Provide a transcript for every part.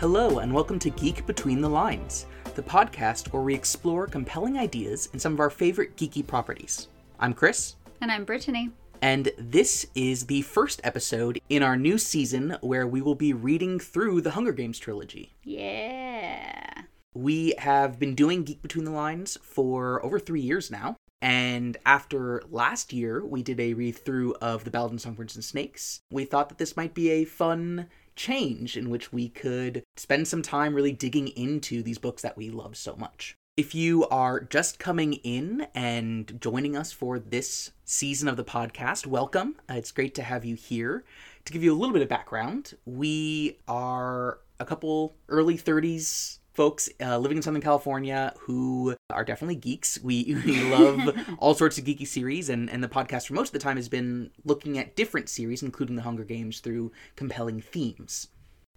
Hello, and welcome to Geek Between the Lines, the podcast where we explore compelling ideas in some of our favorite geeky properties. I'm Chris, And I'm Brittany. and this is the first episode in our new season where we will be reading through the Hunger Games trilogy. Yeah. We have been doing Geek Between the Lines for over three years now. And after last year, we did a read through of The Ballad of Songbirds and Snakes. We thought that this might be a fun change in which we could spend some time really digging into these books that we love so much. If you are just coming in and joining us for this season of the podcast, welcome. Uh, It's great to have you here. To give you a little bit of background, we are a couple early 30s folks uh, living in Southern California who are definitely geeks. We, we love all sorts of geeky series, and, and the podcast for most of the time has been looking at different series, including the Hunger Games, through compelling themes.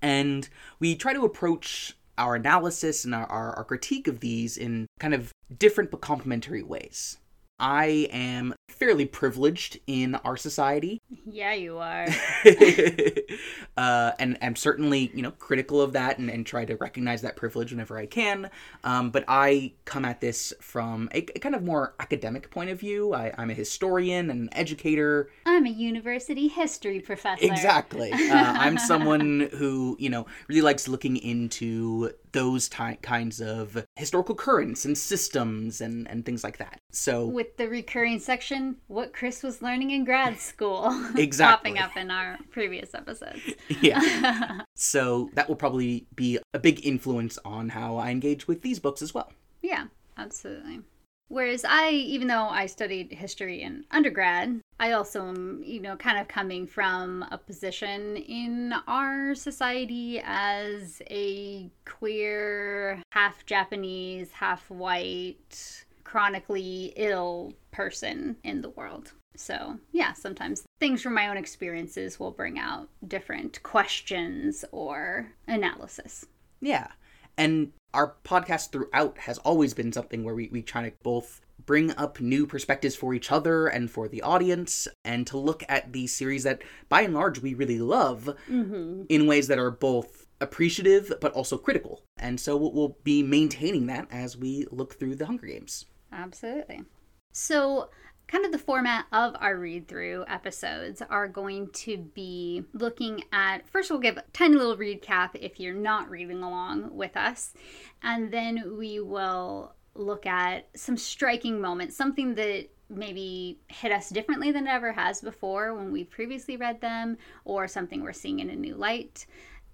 And we try to approach our analysis and our, our, our critique of these in kind of different but complementary ways. I am fairly privileged in our society Yeah, you are. uh, and I'm certainly, you know, critical of that and, and try to recognize that privilege whenever I can. Um, but I come at this from a, a kind of more academic point of view. I, I'm a historian and an educator. I'm a university history professor. Exactly. Uh, I'm someone who, you know, really likes looking into those ty- kinds of historical currents and systems and, and things like that. So, With the recurring section, what Chris was learning in grad school. Exactly. Popping up in our previous episodes. yeah. so that will probably be a big influence on how I engage with these books as well. Yeah, absolutely. Whereas I, even though I studied history in undergrad, I also am, you know, kind of coming from a position in our society as a queer, half Japanese, half white, chronically ill person in the world. So, yeah, sometimes things from my own experiences will bring out different questions or analysis. Yeah. And our podcast throughout has always been something where we, we try to both bring up new perspectives for each other and for the audience and to look at these series that by and large we really love Mm-hmm. in ways that are both appreciative but also critical. And so we'll, we'll be maintaining that as we look through the Hunger Games. Absolutely. So, kind of the format of our read through episodes are going to be looking at first, we'll give a tiny little recap if you're not reading along with us, and then we will look at some striking moments, something that maybe hit us differently than it ever has before when we previously read them, or something we're seeing in a new light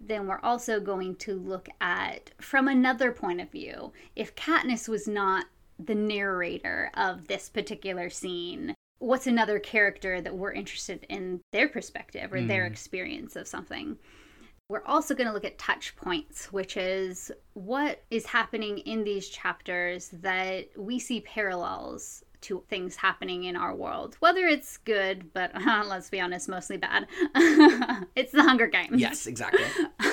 then we're also going to look at from another point of view if Katniss was not the narrator of this particular scene. What's another character that we're interested in their perspective or their mm. experience of something? We're also going to look at touch points which is what is happening in these chapters that we see parallels to things happening in our world whether it's good but let's be honest mostly bad it's the hunger games Yes, exactly.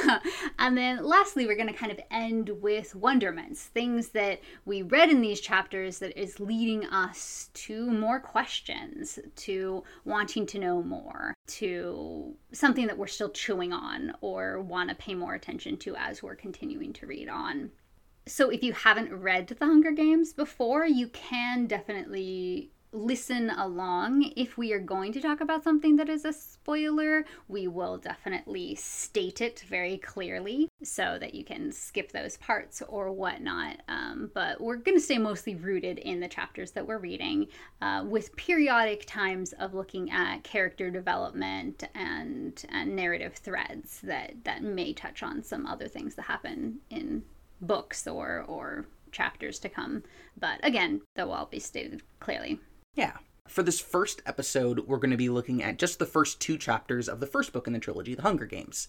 and then lastly, we're going to kind of end with wonderments, things that we read in these chapters that is leading us to more questions, to wanting to know more, to something that we're still chewing on or want to pay more attention to as we're continuing to read on. So if you haven't read The Hunger Games before, you can definitely listen along. If we are going to talk about something that is a spoiler, we will definitely state it very clearly so that you can skip those parts or whatnot. Um, but we're going to stay mostly rooted in the chapters that we're reading uh, with periodic times of looking at character development and, and narrative threads that, that may touch on some other things that happen in books or or chapters to come but again that will all be stated clearly Yeah. For this first episode, we're going to be looking at just the first two chapters of the first book in the trilogy, The Hunger Games.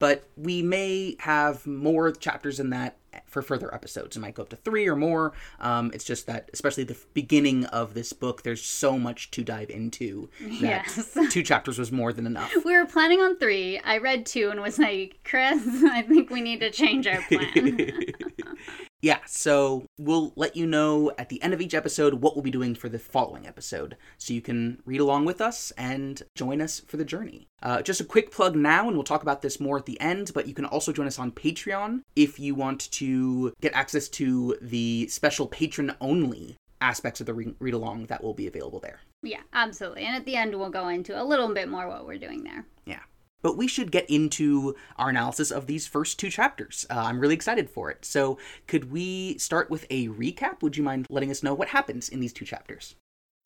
But we may have more chapters in that for further episodes. It might go up to three or more. Um, it's just that, especially the beginning of this book, there's so much to dive into that Yes. two chapters was more than enough. we were planning on three i read two and was like chris i think we need to change our plan Yeah, so we'll let you know at the end of each episode what we'll be doing for the following episode, so you can read along with us and join us for the journey. Uh, just a quick plug now, and we'll talk about this more at the end, but you can also join us on Patreon if you want to get access to the special patron only aspects of the re- read along that will be available there. Yeah, absolutely. And at the end, we'll go into a little bit more what we're doing there. Yeah. But we should get into our analysis of these first two chapters. Uh, I'm really excited for it. So, could we start with a recap? Would you mind letting us know what happens in these two chapters?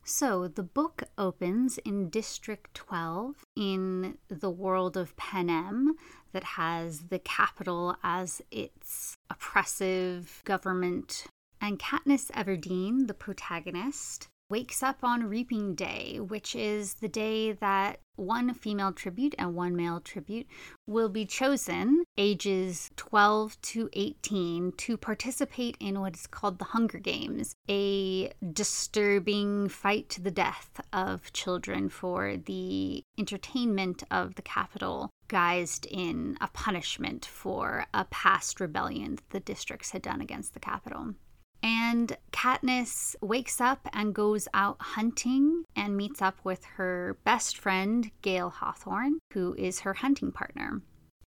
So, the book opens in District 12 in the world of Panem that has the Capitol as its oppressive government. And Katniss Everdeen, the protagonist, wakes up on Reaping Day, which is the day that one female tribute and one male tribute will be chosen, ages 12 to 18, to participate in what is called the Hunger Games, a disturbing fight to the death of children for the entertainment of the Capitol, guised in a punishment for a past rebellion that the districts had done against the Capitol. And Katniss wakes up and goes out hunting and meets up with her best friend, Gale Hawthorne, who is her hunting partner.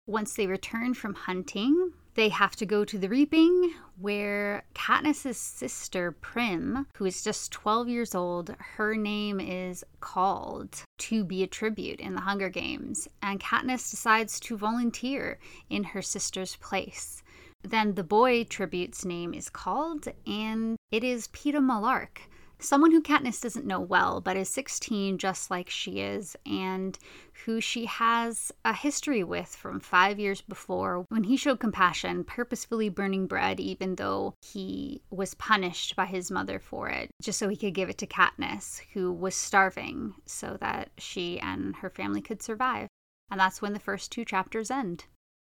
Once they return from hunting, they have to go to the reaping where Katniss's sister Prim, who is just 12 years old, her name is called to be a tribute in the Hunger Games, and Katniss decides to volunteer in her sister's place. Then the boy tribute's name is called, and it is Peeta Mellark, someone who Katniss doesn't know well, but is 16 just like she is, and who she has a history with from five years before when he showed compassion, purposefully burning bread, even though he was punished by his mother for it, just so he could give it to Katniss, who was starving, so that she and her family could survive. And that's when the first two chapters end.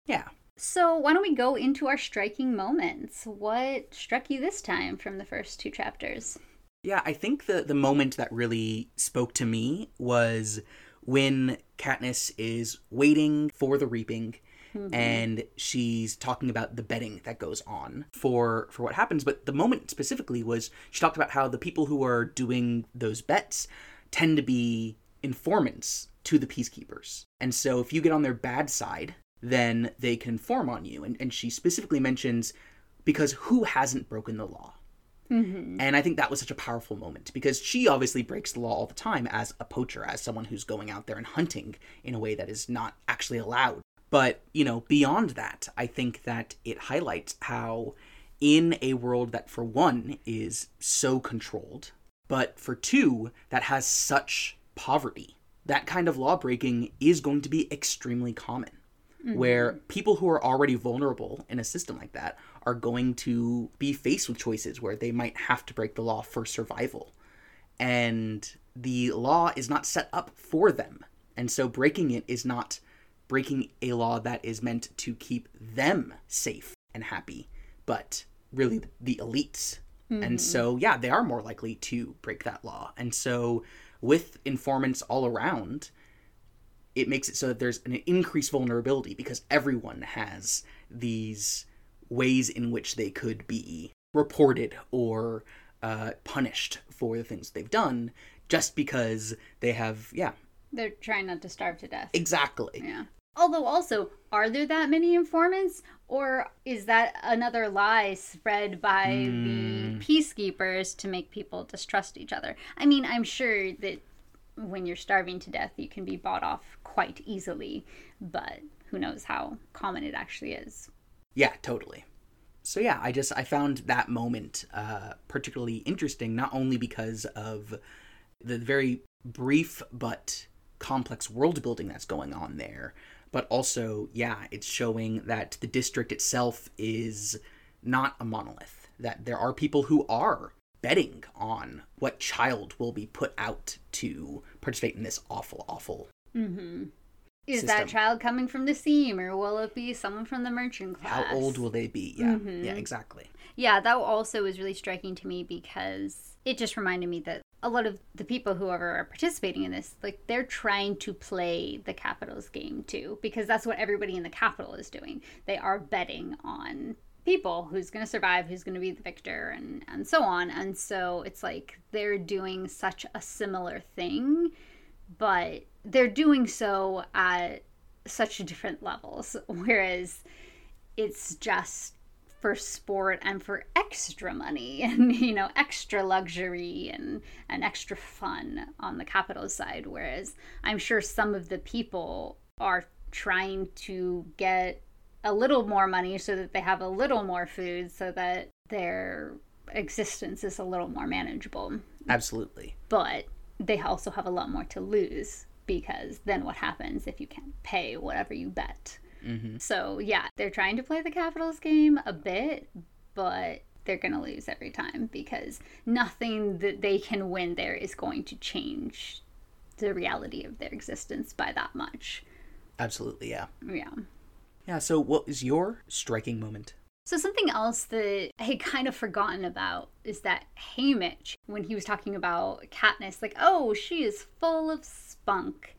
Yeah, so, why don't we go into our striking moments? What struck you this time from the first two chapters? Yeah, I think the the moment that really spoke to me was when Katniss is waiting for the reaping mm-hmm. and she's talking about the betting that goes on for for what happens, but the moment specifically was she talked about how the people who are doing those bets tend to be informants to the peacekeepers. And so if you get on their bad side, then they can form on you. And, and she specifically mentions because who hasn't broken the law? Mm-hmm. And I think that was such a powerful moment because she obviously breaks the law all the time as a poacher, as someone who's going out there and hunting in a way that is not actually allowed. But, you know, beyond that, I think that it highlights how, in a world that, for one, is so controlled, but for two, that has such poverty, that kind of law breaking is going to be extremely common mm-hmm. where people who are already vulnerable in a system like that are going to be faced with choices where they might have to break the law for survival. And the law is not set up for them. And so breaking it is not breaking a law that is meant to keep them safe and happy, but really the elites. Mm-hmm. And so, yeah, they are more likely to break that law. And so, with informants all around, it makes it so that there's an increased vulnerability because everyone has these ways in which they could be reported or uh, punished for the things they've done just because they have, yeah. They're trying not to starve to death. Exactly. Yeah. Although, also, are there that many informants? Or is that another lie spread by mm. the hmm. peacekeepers to make people distrust each other? I mean, I'm sure that when you're starving to death, you can be bought off quite easily, but who knows how common it actually is. Yeah, totally. So yeah, I just I found that moment uh, particularly interesting, not only because of the very brief but complex world building that's going on there, but also yeah, it's showing that the district itself is not a monolith. That there are people who are betting on what child will be put out to participate in this awful, awful. Mm-hmm. Is system. that child coming from the seam, or will it be someone from the merchant class? How old will they be? Yeah, mm-hmm. yeah, exactly. Yeah, that also was really striking to me because it just reminded me that a lot of the people who are participating in this, like they're trying to play the Capitals game too, because that's what everybody in the Capitol is doing. They are betting on people who's going to survive who's going to be the victor and and so on. And so it's like they're doing such a similar thing but they're doing so at such different levels. Whereas it's just for sport and for extra money and you know extra luxury and and extra fun on the Capitol side. Whereas i'm sure some of the people are trying to get a little more money so that they have a little more food so that their existence is a little more manageable Absolutely. but they also have a lot more to lose because then what happens if you can't pay whatever you bet? Mm-hmm. So, yeah, they're trying to play the Capitals game a bit, but they're going to lose every time because nothing that they can win there is going to change the reality of their existence by that much. Absolutely, yeah. Yeah. Yeah, so what is your striking moment? So something else that I had kind of forgotten about is that Haymitch, when he was talking about Katniss, like, oh, she is full of spunk.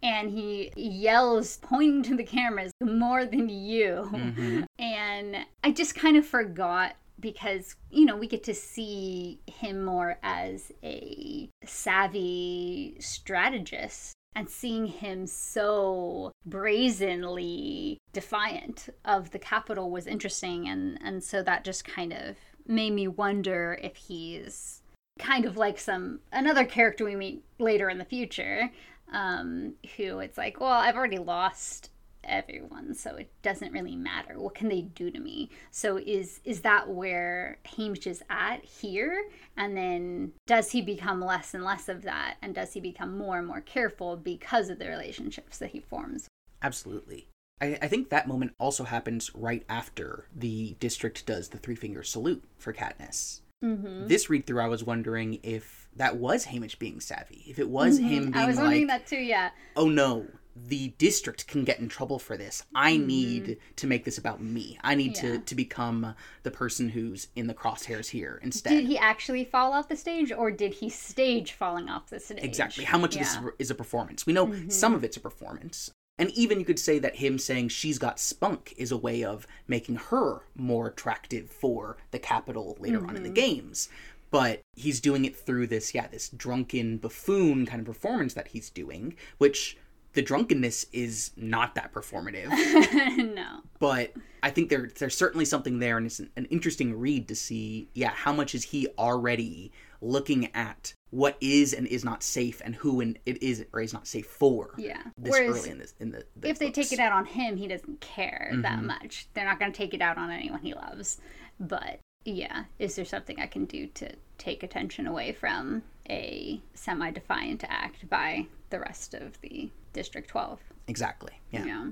And he yells, pointing to the cameras, more than you. Mm-hmm. And I just kind of forgot because, you know, we get to see him more as a savvy strategist and seeing him so brazenly defiant of the Capitol was interesting and and so that just kind of made me wonder if he's kind of like some another character we meet later in the future um who it's like well i've already lost everyone so it doesn't really matter what can they do to me so is is that where hamish is at here and then does he become less and less of that and does he become more and more careful because of the relationships that he forms Absolutely. I, I think that moment also happens right after the district does the three finger salute for Katniss. mm-hmm. This read through, I was wondering if that was Haymitch being savvy. If it was him being Mm-hmm. i was wondering like, that too yeah oh no, the district can get in trouble for this. I Mm-hmm. need to make this about me. I need Yeah. to, to become the person who's in the crosshairs here instead. did he actually fall off the stage or did he stage falling off the stage Exactly. How much of this is- is a performance? We know some of it's a performance. And even you could say that him saying she's got spunk is a way of making her more attractive for the Capitol later on in the games. But he's doing it through this, yeah, this drunken buffoon kind of performance that he's doing, which the drunkenness is not that performative. no but I think there there's certainly something there, and it's an, an interesting read to see. Yeah, how much is he already looking at what is and is not safe, and who and it is or is not safe for? yeah This whereas early in this in the, the if they take it out on him, he doesn't care that Mm-hmm. much. They're not going to take it out on anyone he loves. But yeah, is there something I can do to take attention away from a semi defiant act by the rest of the District 12? exactly, yeah. yeah,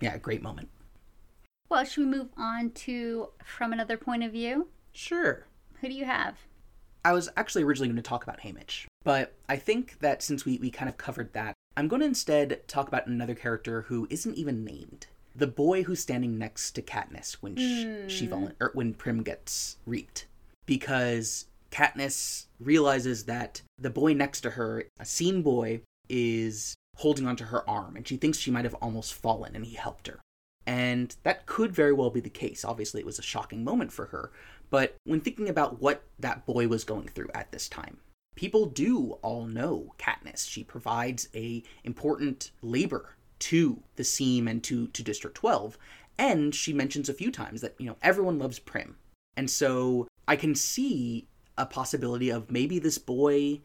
Yeah. great moment. Well, should we move on to from another point of view? Sure. Who do you have? I was actually originally going to talk about Haymitch, but I think that since we, we kind of covered that, I'm going to instead talk about another character who isn't even named. The boy who's standing next to Katniss when sh- hmm. she vol- or when Prim gets reaped, because Katniss realizes that the boy next to her, a Seam boy, is holding onto her arm, and she thinks she might have almost fallen, and he helped her. And that could very well be the case. Obviously, it was a shocking moment for her. But when thinking about what that boy was going through at this time, people do all know Katniss. She provides a important labor to the Seam and to, to District 12. And she mentions a few times that, you know, everyone loves Prim. And so I can see a possibility of maybe this boy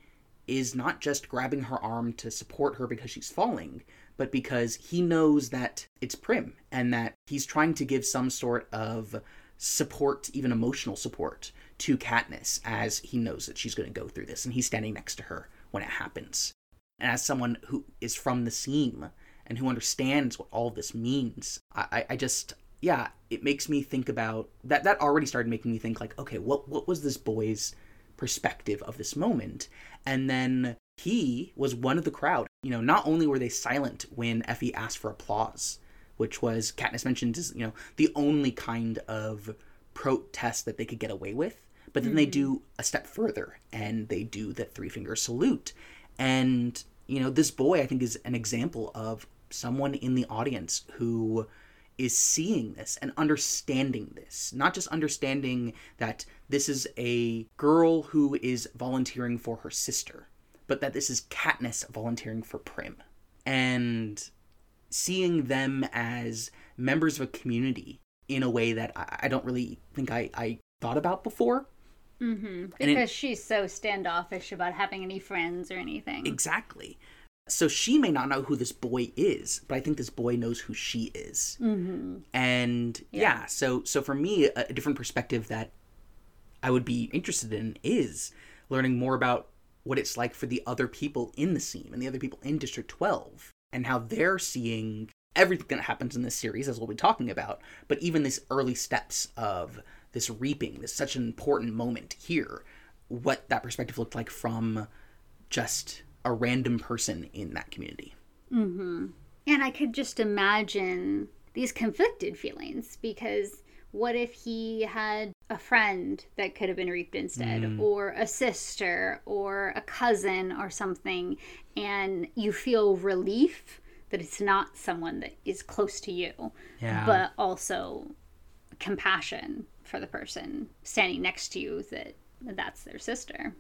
is not just grabbing her arm to support her because she's falling, but because he knows that it's Prim and that he's trying to give some sort of support, even emotional support, to Katniss as he knows that she's going to go through this and he's standing next to her when it happens. And as someone who is from the seam and who understands what all this means, I, I- just yeah, it makes me think about that that already started making me think like, okay, what what was this boy's perspective of this moment? And then he was one of the crowd. You know, not only were they silent when Effie asked for applause, which was Katniss mentioned is, you know, the only kind of protest that they could get away with, but then they do mm-hmm. a step further and they do the three finger salute. And, you know, this boy I think is an example of someone in the audience who is seeing this and understanding this. Not just understanding that this is a girl who is volunteering for her sister, but that this is Katniss volunteering for Prim. And seeing them as members of a community in a way that I, I don't really think I, I thought about before. Mm-hmm. And it- Because she's so standoffish about having any friends or anything. Exactly. So she may not know who this boy is, but I think this boy knows who she is. mm-hmm. And yeah. Yeah. so so for me, a, a different perspective that I would be interested in is learning more about what it's like for the other people in the scene and the other people in District 12 and how they're seeing everything that happens in this series, as we'll be talking about, but even these early steps of this reaping, this such an important moment here, what that perspective looked like from just a random person in that community. Mm-hmm. And I could just imagine these conflicted feelings because what if he had a friend that could have been reaped instead, Mm. or a sister, or a cousin, or something, and you feel relief that it's not someone that is close to you, Yeah. but also compassion for the person standing next to you that that's their sister.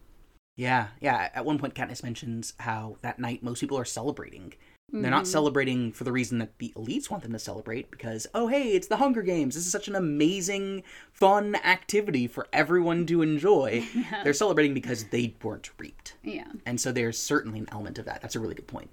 Yeah, yeah. At one point, Katniss mentions how that night most people are celebrating. They're not Mhm. celebrating for the reason that the elites want them to celebrate because, oh, hey, it's the Hunger Games. This is such an amazing, fun activity for everyone to enjoy. Yeah. They're celebrating because they weren't reaped. yeah. And so there's certainly an element of that. That's a really good point.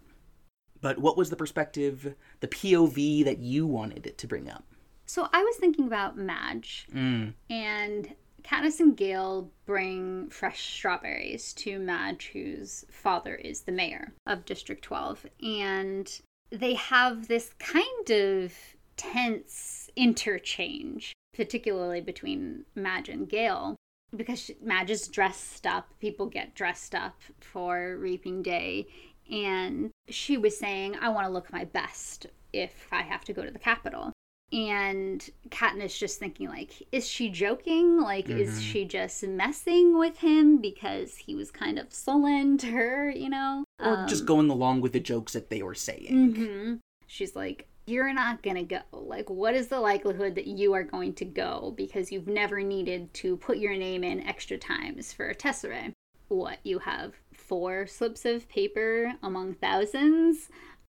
But what was the perspective, the POV that you wanted to bring up? So I was thinking about Madge Mm, and Katniss and Gale bring fresh strawberries to Madge, whose father is the mayor of District 12. And they have this kind of tense interchange, particularly between Madge and Gale. Because Madge is dressed up, people get dressed up for Reaping Day. And she was saying, I want to look my best if I have to go to the Capitol and Katniss just thinking like is she joking? Like is Mhm. she just messing with him because he was kind of sullen to her you know? Or just going along with the jokes that they were saying. hmm she's like you're not gonna go. Like what is the likelihood that you are going to go because you've never needed to put your name in extra times for a tesseract what you have four slips of paper among thousands?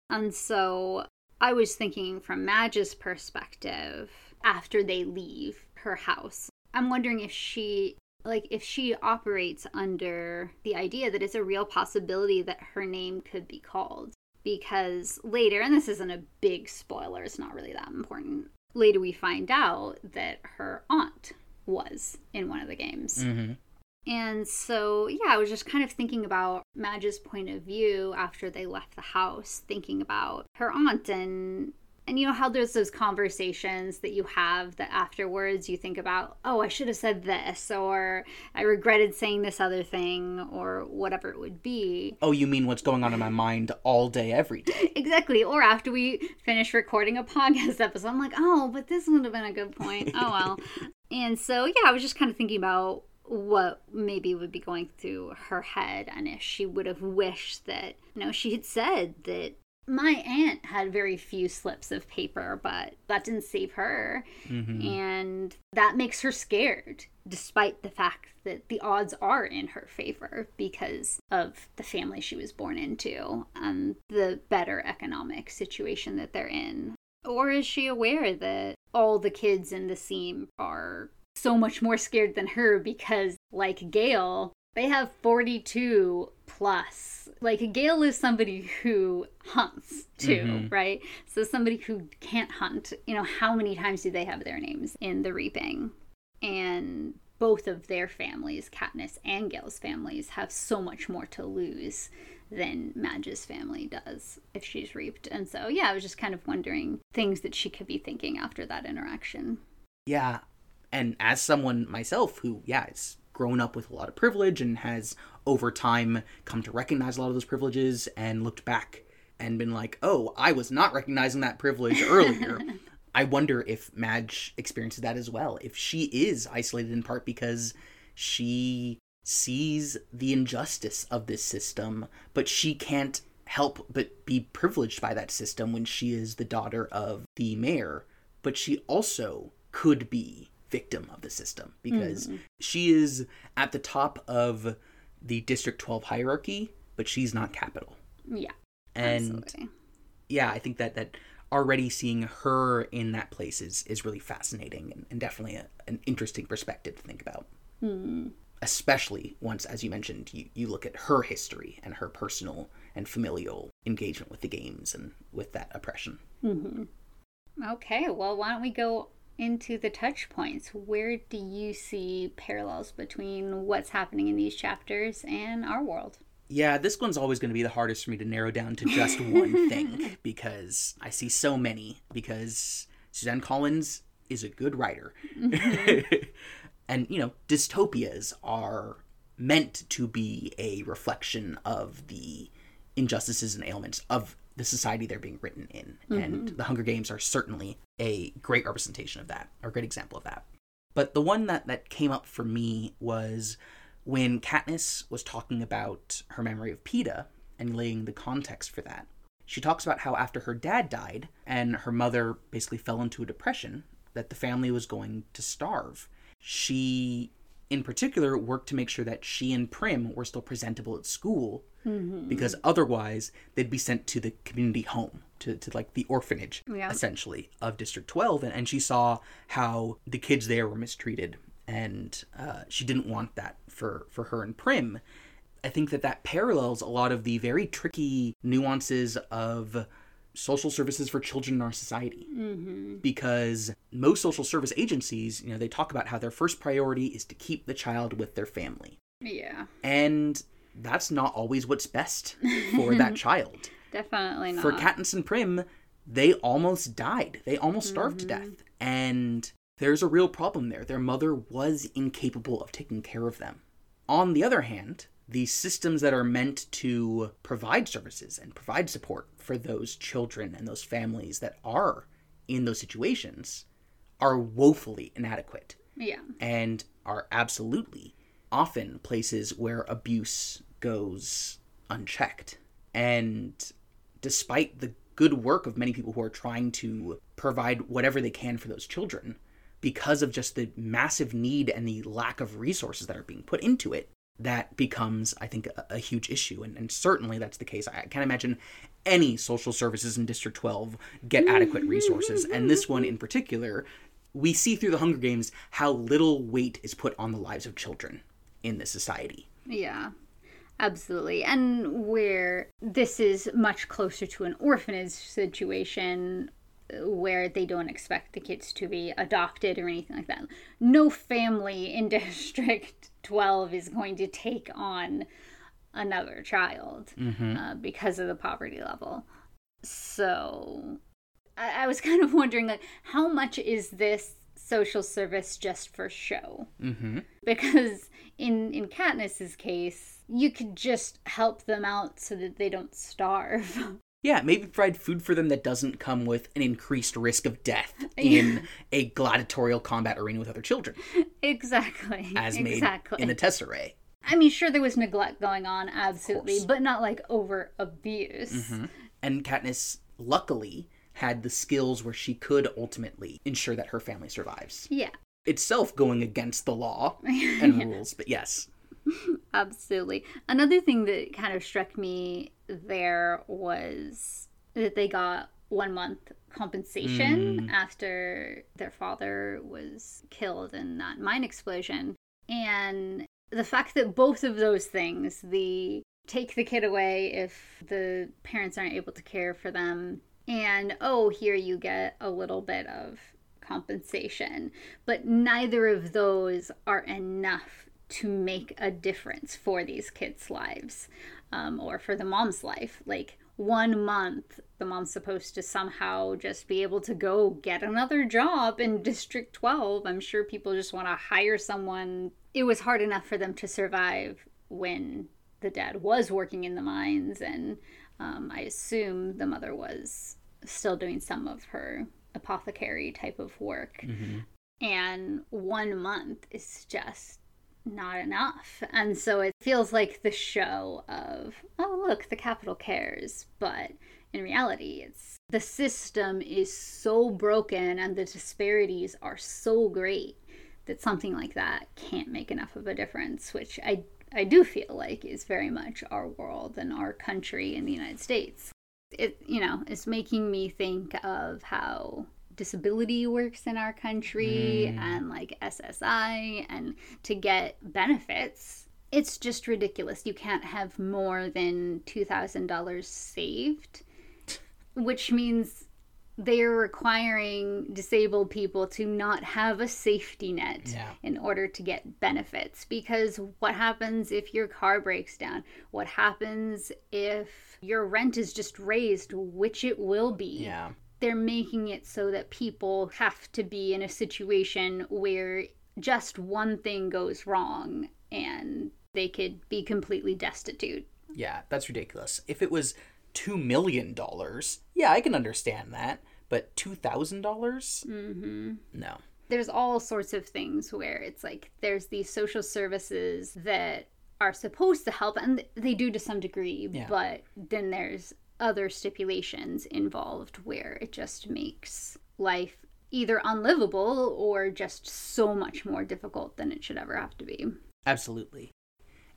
And so I was thinking from Madge's perspective after they leave her house. I'm wondering if she like if she operates under the idea that it's a real possibility that her name could be called because later and this isn't a big spoiler, it's not really that important. Later we find out that her aunt was in one of the games. hmm And so, yeah, I was just kind of thinking about Madge's point of view after they left the house, thinking about her aunt and and you know how there's those conversations that you have that afterwards you think about, oh, I should have said this or I regretted saying this other thing or whatever it would be. Oh, you mean what's going on in my mind all day, every day? Exactly. Or after we finish recording a podcast episode, I'm like, oh, but this would have been a good point. Oh, well. and so, yeah, I was just kind of thinking about what maybe would be going through her head and if she would have wished that, you know, she had said that my aunt had very few slips of paper, but that didn't save her. hmm And that makes her scared, despite the fact that the odds are in her favor because of the family she was born into and the better economic situation that they're in. Or is she aware that all the kids in the scene are so much more scared than her because, like Gale, they have 42 plus. Like, Gale is somebody who hunts too, Mhm. right? So, somebody who can't hunt, you know, how many times do they have their names in the reaping? And both of their families, Katniss and Gale's families, have so much more to lose than Madge's family does if she's reaped. And so, yeah, I was just kind of wondering things that she could be thinking after that interaction. Yeah. And as someone myself who, yeah, has grown up with a lot of privilege and has over time come to recognize a lot of those privileges and looked back and been like, oh, I was not recognizing that privilege earlier. I wonder if Madge experiences that as well. If she is isolated in part because she sees the injustice of this system, but she can't help but be privileged by that system when she is the daughter of the mayor but she also could be victim of the system because mm-hmm. she is at the top of the District 12 hierarchy, but she's not capital. Yeah. And absolutely. yeah, I think that that already seeing her in that place is, is really fascinating and, and definitely a, an interesting perspective to think about. Hmm. Especially once, as you mentioned, you, you look at her history and her personal and familial engagement with the games and with that oppression. Mm-hmm. Okay, well, why don't we go into the touch points? Where do you see parallels between what's happening in these chapters and our world? Yeah, this one's always going to be the hardest for me to narrow down to just one thing because I see so many. Because Suzanne Collins is a good writer. Mm-hmm. and, you know, dystopias are meant to be a reflection of the injustices and ailments of the society they're being written in. And mm-hmm. the Hunger Games are certainly a great representation of that, or a great example of that. But the one that, that came up for me was when Katniss was talking about her memory of Peeta and laying the context for that. She talks about how after her dad died and her mother basically fell into a depression, that the family was going to starve. She, in particular, worked to make sure that she and Prim were still presentable at school because otherwise they'd be sent to the community home, to, to like the orphanage, Yeah. essentially, of District 12. And, and she saw how the kids there were mistreated and uh, she didn't want that for, for her and Prim. I think that that parallels a lot of the very tricky nuances of social services for children in our society. Because most social service agencies, you know, they talk about how their first priority is to keep the child with their family. Yeah, And that's not always what's best for that child. definitely not. For Katniss and Prim, they almost died. They almost starved to mm-hmm. death. And there's a real problem there. Their mother was incapable of taking care of them. On the other hand, the systems that are meant to provide services and provide support for those children and those families that are in those situations are woefully inadequate yeah, and are absolutely often places where abuse goes unchecked. And despite the good work of many people who are trying to provide whatever they can for those children, because of just the massive need and the lack of resources that are being put into it, that becomes, I think, a, a huge issue. And, and certainly that's the case. I can't imagine any social services in District 12 get adequate resources. And this one in particular, we see through the Hunger Games how little weight is put on the lives of children in this society. yeah, absolutely. And where this is much closer to an orphanage situation uh, where they don't expect the kids to be adopted or anything like that. No family in District 12 is going to take on another child uh, because of the poverty level. So I, I was kind of wondering, like, how much is this social service just for show? Mm-hmm. Because in in Katniss's case, you could just help them out so that they don't starve. Yeah, maybe provide food for them that doesn't come with an increased risk of death in a gladiatorial combat arena with other children, exactly. as made exactly. in the Tesserae. I mean, sure, there was neglect going on, absolutely, but not like over abuse. Mm-hmm. And Katniss, luckily, had the skills where she could ultimately ensure that her family survives. Yeah, Itself going against the law and rules, but yes. absolutely. Another thing that kind of struck me there was that they got one month compensation mm. after their father was killed in that mine explosion. And the fact that both of those things, the take the kid away if the parents aren't able to care for them, and oh, here you get a little bit of compensation, but neither of those are enough to make a difference for these kids' lives um, or for the mom's life. Like, one month, the mom's supposed to somehow just be able to go get another job in District 12. I'm sure people just want to hire someone. It was hard enough for them to survive when the dad was working in the mines, and um, I assume the mother was still doing some of her apothecary type of work. Mm-hmm. And one month is just not enough. And so it feels like the show of, oh, look, the Capitol cares, but in reality, it's the system is so broken and the disparities are so great that something like that can't make enough of a difference, which I I do feel like is very much our world and our country in the United States. It you know, is making me think of how disability works in our country Mm. and like SSI and to get benefits. It's just ridiculous. You can't have more than $2,000 saved, which means they're requiring disabled people to not have a safety net Yeah. in order to get benefits. Because what happens if your car breaks down? What happens if your rent is just raised, which it will be? Yeah. they're making it so that people have to be in a situation where just one thing goes wrong and they could be completely destitute. Yeah, that's ridiculous. If it was two million dollars, yeah, I can understand that. But two thousand dollars? Mm-hmm. No. There's all sorts of things where it's like there's these social services that are supposed to help and they do to some degree, Yeah. but then there's other stipulations involved where it just makes life either unlivable or just so much more difficult than it should ever have to be. Absolutely.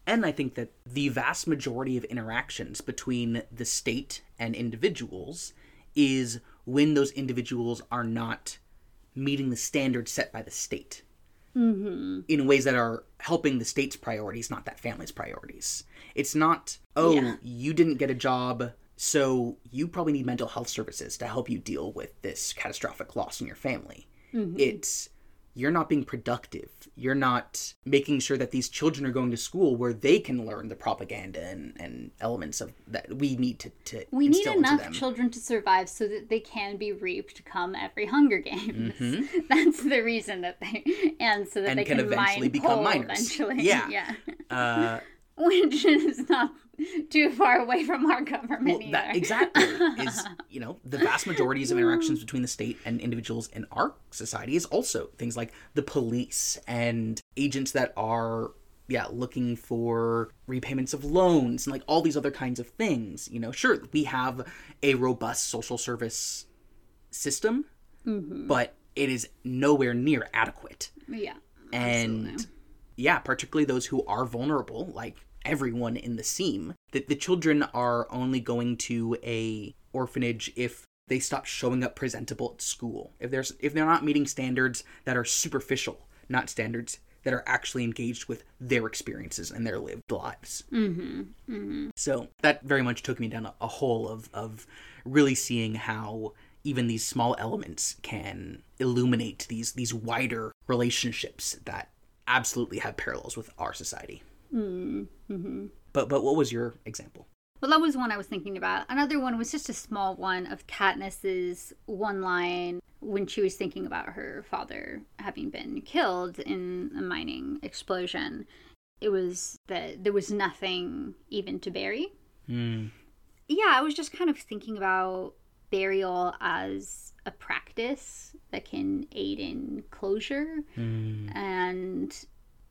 And I think that the vast majority of interactions between the state and individuals is when those individuals are not meeting the standards set by the state Mm-hmm. in ways that are helping the state's priorities, not that family's priorities. It's not, oh, Yeah. you didn't get a job, so you probably need mental health services to help you deal with this catastrophic loss in your family. It's, you're not being productive. You're not making sure that these children are going to school where they can learn the propaganda and, and elements of that we need to, to We need enough children to survive so that they can be reaped come every Hunger Games. Mhm. That's the reason that they and so that And they can can, eventually become miners. Eventually, Yeah. yeah. uh, Which is not too far away from our government well, either. that exactly is you know the vast majorities of interactions between the state and individuals in our society is also things like the police and agents that are yeah looking for repayments of loans and like all these other kinds of things you know sure we have a robust social service system mm-hmm. but it is nowhere near adequate yeah. and Absolutely. yeah particularly those who are vulnerable like everyone in the seam that the children are only going to a orphanage if they stop showing up presentable at school if there's if they're not meeting standards that are superficial not standards that are actually engaged with their experiences and their lived lives Mm-hmm. Mm-hmm. so that very much took me down a, a hole of of really seeing how even these small elements can illuminate these these wider relationships that absolutely have parallels with our society. Mm-hmm. But but what was your example? Well, that was one I was thinking about. Another one was just a small one of Katniss's one line when she was thinking about her father having been killed in a mining explosion. It was that there was nothing even to bury. Hmm. Yeah, I was just kind of thinking about burial as a practice that can aid in closure Hmm. and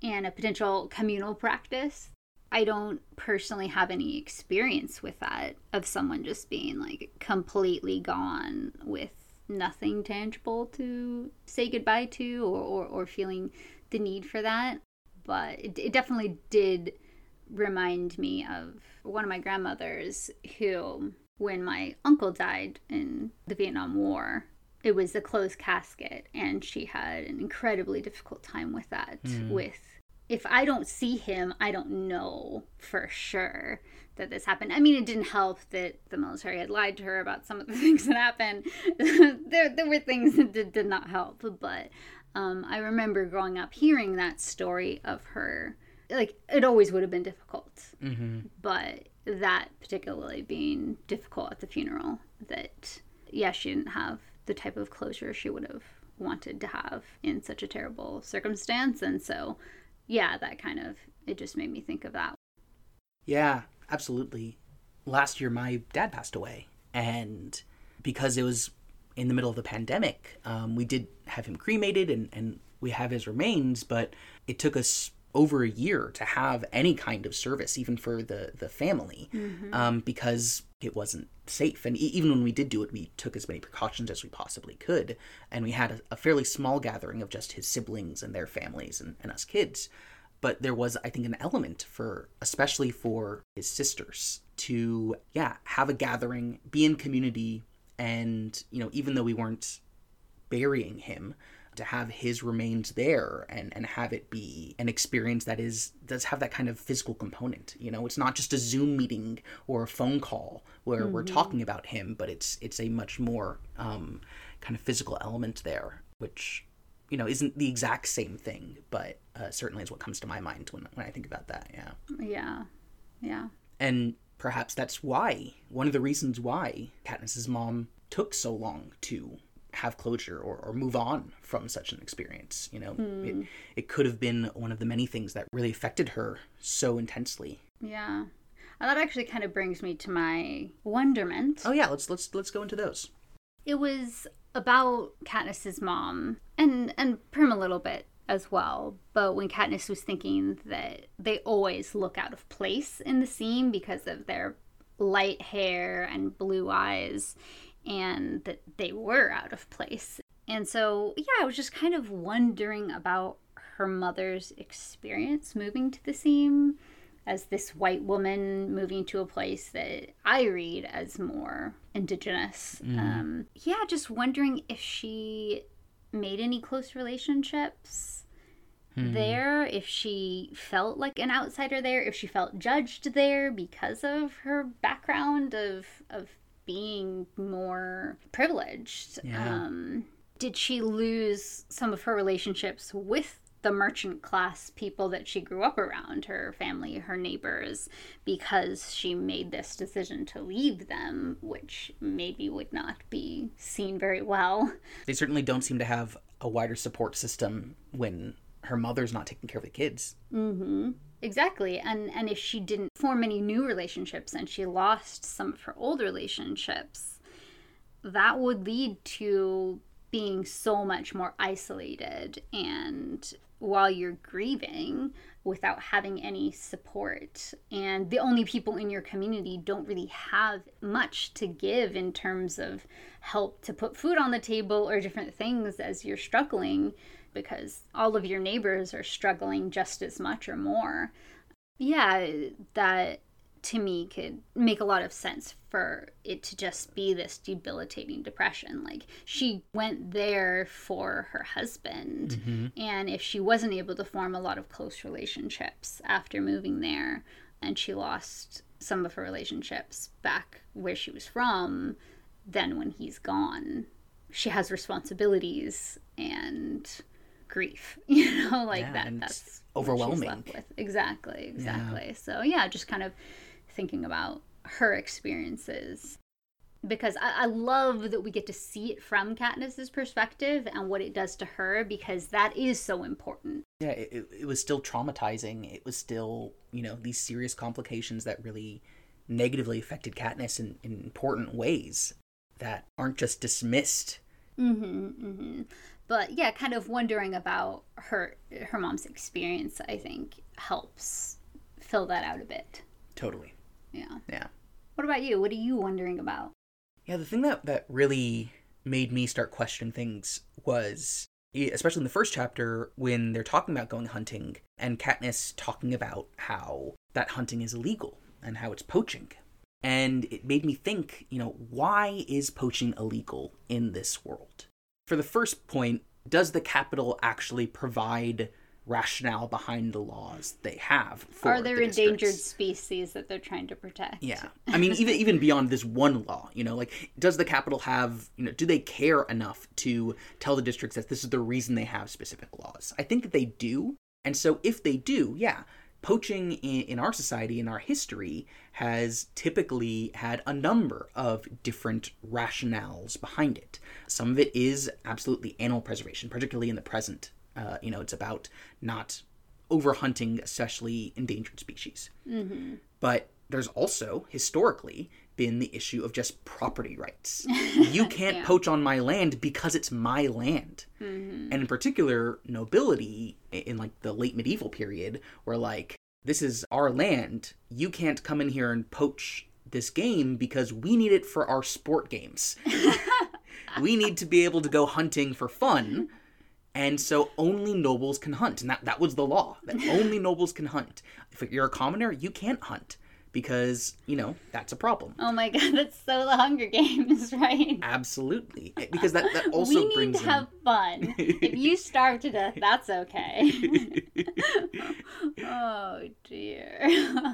and a potential communal practice. I don't personally have any experience with that of someone just being like completely gone with nothing tangible to say goodbye to or, or, or feeling the need for that. But it, it definitely did remind me of one of my grandmothers who, when my uncle died in the Vietnam War, it was a closed casket and she had an incredibly difficult time with that hmm. with if i don't see him i don't know for sure that this happened. I mean it didn't help that the military had lied to her about some of the things that happened. There, there were things that did, did not help but um, i remember growing up hearing that story of her like it always would have been difficult Mm-hmm. but that particularly being difficult at the funeral that yeah she didn't have the type of closure she would have wanted to have in such a terrible circumstance. And so yeah that kind of it just made me think of that Yeah, absolutely. Last year, my dad passed away, and because it was in the middle of the pandemic, um, we did have him cremated and, and we have his remains, but it took us over a year to have any kind of service, even for the the family, um, because it wasn't safe. And e- even when we did do it, we took as many precautions as we possibly could, and we had a, a fairly small gathering of just his siblings and their families and, and us kids. But there was, I think, an element for, especially for his sisters, to yeah have a gathering, be in community, and you know even though we weren't burying him to have his remains there and and have it be an experience that is does have that kind of physical component you know it's not just a zoom meeting or a phone call where we're talking about him but it's it's a much more um, kind of physical element there which you know isn't the exact same thing but uh, certainly is what comes to my mind when, when i think about that yeah Yeah. Yeah. and perhaps that's why one of the reasons why Katniss's mom took so long to have closure or, or move on from such an experience. You know, hmm. it, it could have been one of the many things that really affected her so intensely. Yeah. And that actually kind of brings me to my wonderment. Oh yeah, let's let's let's go into those. It was about Katniss's mom and and Prim a little bit as well. But when Katniss was thinking that they always look out of place in the Seam because of their light hair and blue eyes, and that they were out of place. And so, yeah, I was just kind of wondering about her mother's experience moving to the Seam as this white woman moving to a place that I read as more indigenous. Um, yeah, just wondering if she made any close relationships there, if she felt like an outsider there, if she felt judged there because of her background of of being more privileged. Yeah. Um, did she lose some of her relationships with the merchant class people that she grew up around, her family, her neighbors, because she made this decision to leave them, which maybe would not be seen very well. They certainly don't seem to have a wider support system when her mother's not taking care of the kids. Mm-hmm. Exactly. And and if she didn't form any new relationships and she lost some of her old relationships, that would lead to being so much more isolated and while you're grieving without having any support and the only people in your community don't really have much to give in terms of help to put food on the table or different things as you're struggling because all of your neighbors are struggling just as much or more. Yeah, that to me could make a lot of sense for it to just be this debilitating depression. Like she went there for her husband, mm-hmm. and if she wasn't able to form a lot of close relationships after moving there, and she lost some of her relationships back where she was from, then when he's gone, she has responsibilities and grief you know like Yeah, that that's it's what she's overwhelming. exactly exactly so yeah just kind of thinking about her experiences because I, I love that we get to see it from Katniss's perspective and what it does to her because that is so important Yeah, it, it, was still traumatizing. It was still, you know, these serious complications that really negatively affected Katniss in, in important ways that aren't just dismissed. hmm hmm But yeah, kind of wondering about her her mom's experience, I think helps fill that out a bit. Totally. Yeah. Yeah. What about you? What are you wondering about? Yeah, the thing that, that really made me start questioning things was, especially in the first chapter, when they're talking about going hunting, and Katniss talking about how that hunting is illegal and how it's poaching. And it made me think, you know, why is poaching illegal in this world? For the first point, does the Capitol actually provide rationale behind the laws they have for Are there the endangered species that they're trying to protect? Yeah. I mean, even even beyond this one law, you know, like does the Capitol have, you know, do they care enough to tell the districts that this is the reason they have specific laws? I think that they do. And so if they do, yeah, poaching in, in our society, in our history, has typically had a number of different rationales behind it. Some of it is absolutely animal preservation, particularly in the present. Uh, you know, it's about not overhunting, especially endangered species. But there's also historically been the issue of just property rights. You can't Yeah. poach on my land because it's my land. Mm-hmm. And in particular, nobility in like the late medieval period, where like, this is our land. You can't come in here and poach this game because we need it for our sport games. we need to be able to go hunting for fun. And so only nobles can hunt. And that, that was the law that only nobles can hunt. If you're a commoner, you can't hunt because, you know, that's a problem. Oh my god, that's so the Hunger Games, right? Absolutely. Because that, that also we need brings to in- have fun. if you starve to death, that's okay. oh dear.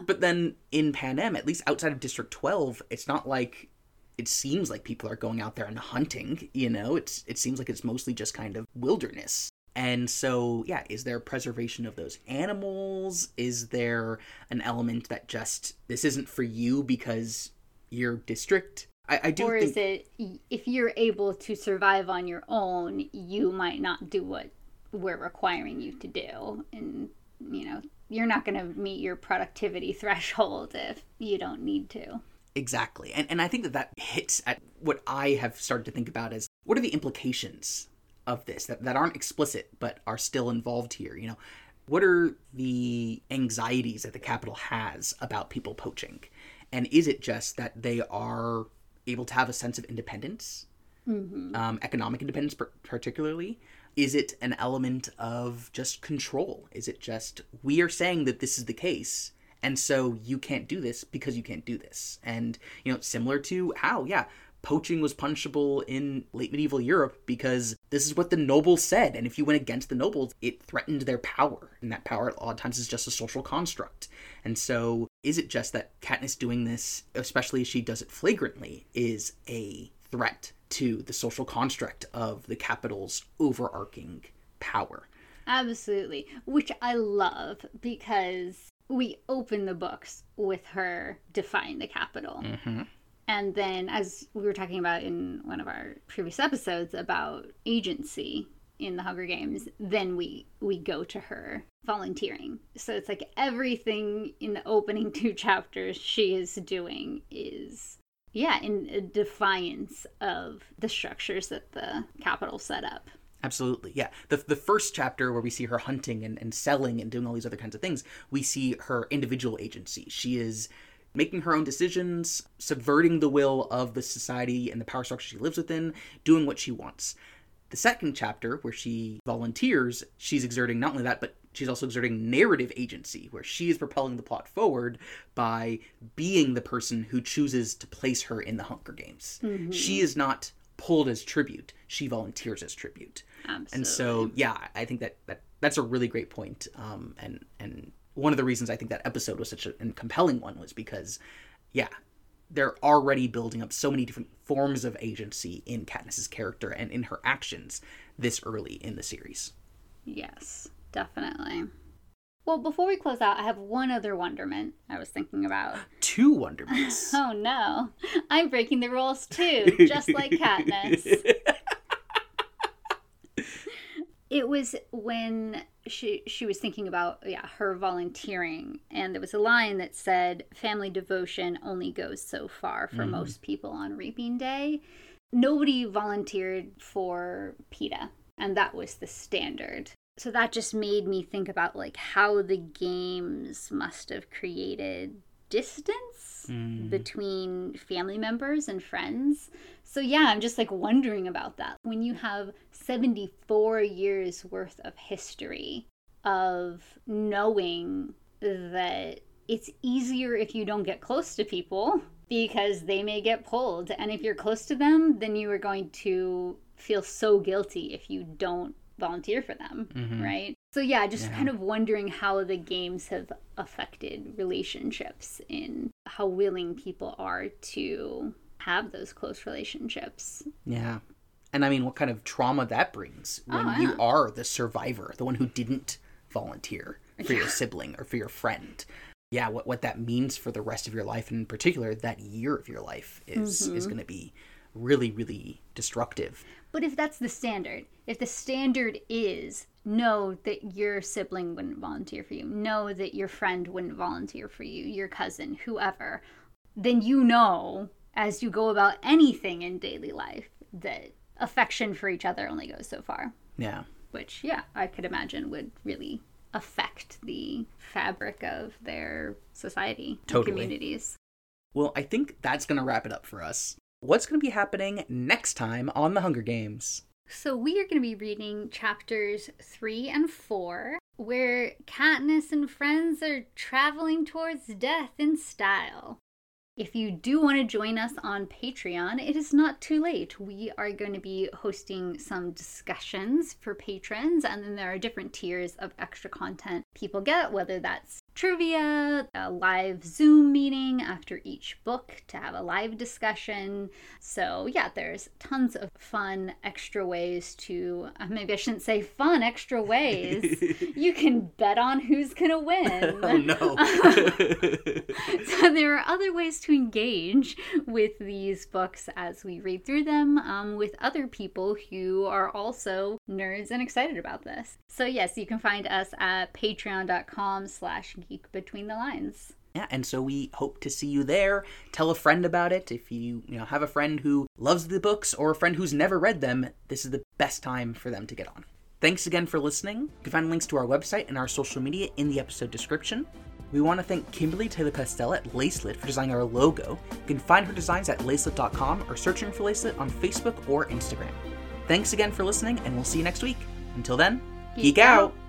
But then in Pan Panem, at least outside of District 12, it's not like it seems like people are going out there and hunting, you know? It's it seems like it's mostly just kind of wilderness. And so, yeah, is there preservation of those animals? Is there an element that just this isn't for you because your district? I, I do or think is it if you're able to survive on your own, you might not do what we're requiring you to do, and you know you're not going to meet your productivity threshold if you don't need to. Exactly. And and I think that that hits at what I have started to think about as what are the implications of this that, that aren't explicit but are still involved here, you know? What are the anxieties that the Capitol has about people poaching? And is it just that they are able to have a sense of independence, um, economic independence particularly? Is it an element of just control? Is it just we are saying that this is the case, and so you can't do this because you can't do this? And you know, similar to how, yeah, poaching was punishable in late medieval Europe because this is what the nobles said, and if you went against the nobles, it threatened their power, and that power a lot of times is just a social construct. And so, is it just that Katniss doing this, especially as she does it flagrantly, is a threat to the social construct of the Capitol's overarching power? Absolutely, which I love because we open the books with her defying the Capitol. Mm-hmm. And then, as we were talking about in one of our previous episodes about agency in the Hunger Games, then we we go to her volunteering. So it's like everything in the opening two chapters she is doing is yeah, in defiance of the structures that the Capitol set up. Absolutely, yeah. The, the first chapter where we see her hunting and, and selling and doing all these other kinds of things, we see her individual agency. She is making her own decisions, subverting the will of the society and the power structure she lives within, doing what she wants. The second chapter, where she volunteers, she's exerting not only that, but she's also exerting narrative agency, where she is propelling the plot forward by being the person who chooses to place her in the Hunger Games. She is not pulled as tribute; she volunteers as tribute. Absolutely. And so, yeah, I think that, that that's a really great point. Um, and and one of the reasons I think that episode was such a compelling one was because, yeah, they're already building up so many different forms of agency in Katniss's character and in her actions this early in the series. Yes, definitely. Well, before we close out, I have one other wonderment I was thinking about. Two wonderments. Oh no, I'm breaking the rules too, just like Katniss. it was when she she was thinking about yeah her volunteering, and there was a line that said, "Family devotion only goes so far for mm-hmm. most people on Reaping Day." Nobody volunteered for Peeta, and that was the standard. So that just made me think about like how the games must have created distance mm. between family members and friends. So yeah i'm just like wondering about that. When you have 74 years worth of history of knowing that it's easier if you don't get close to people because they may get pulled. And if you're close to them then you are going to feel so guilty if you don't volunteer for them, mm-hmm. right? So yeah, just kind of wondering how the games have affected relationships in how willing people are to have those close relationships. Yeah. And I mean, what kind of trauma that brings when Oh, you are the survivor, the one who didn't volunteer for your sibling or for your friend. Yeah, what, what that means for the rest of your life, and in particular, that year of your life is is Mm-hmm. going to be really, really destructive. But if that's the standard, if the standard is know that your sibling wouldn't volunteer for you, know that your friend wouldn't volunteer for you, your cousin, whoever, then you know as you go about anything in daily life that affection for each other only goes so far. Yeah. which yeah i could imagine would really affect the fabric of their society and Totally. communities Well, I think that's going to wrap it up for us. What's going to be happening next time on The Hunger Games? So we are going to be reading chapters three and four where katniss and friends are traveling towards death in style If you do want to join us on Patreon, it is not too late. We are going to be hosting some discussions for patrons, and then there are different tiers of extra content people get, whether that's trivia, a live Zoom meeting after each book to have a live discussion. So, yeah, there's tons of fun extra ways to, uh, maybe I shouldn't say fun extra ways. you can bet on who's going to win. oh no. so there are other ways to engage with these books as we read through them um, with other people who are also nerds and excited about this so yes you can find us at patreon.com slash geek between the lines Yeah, and so we hope to see you there. Tell a friend about it. If you, you know, have a friend who loves the books or a friend who's never read them, this is the best time for them to get on. Thanks again for listening. You can find links to our website and our social media in the episode description. We want to thank Kimberly Taylor Pastel at Lacelet for designing our logo. You can find her designs at lacelet.com or searching for Lacelet on Facebook or Instagram. Thanks again for listening, and we'll see you next week. Until then, geek, Geek out. out.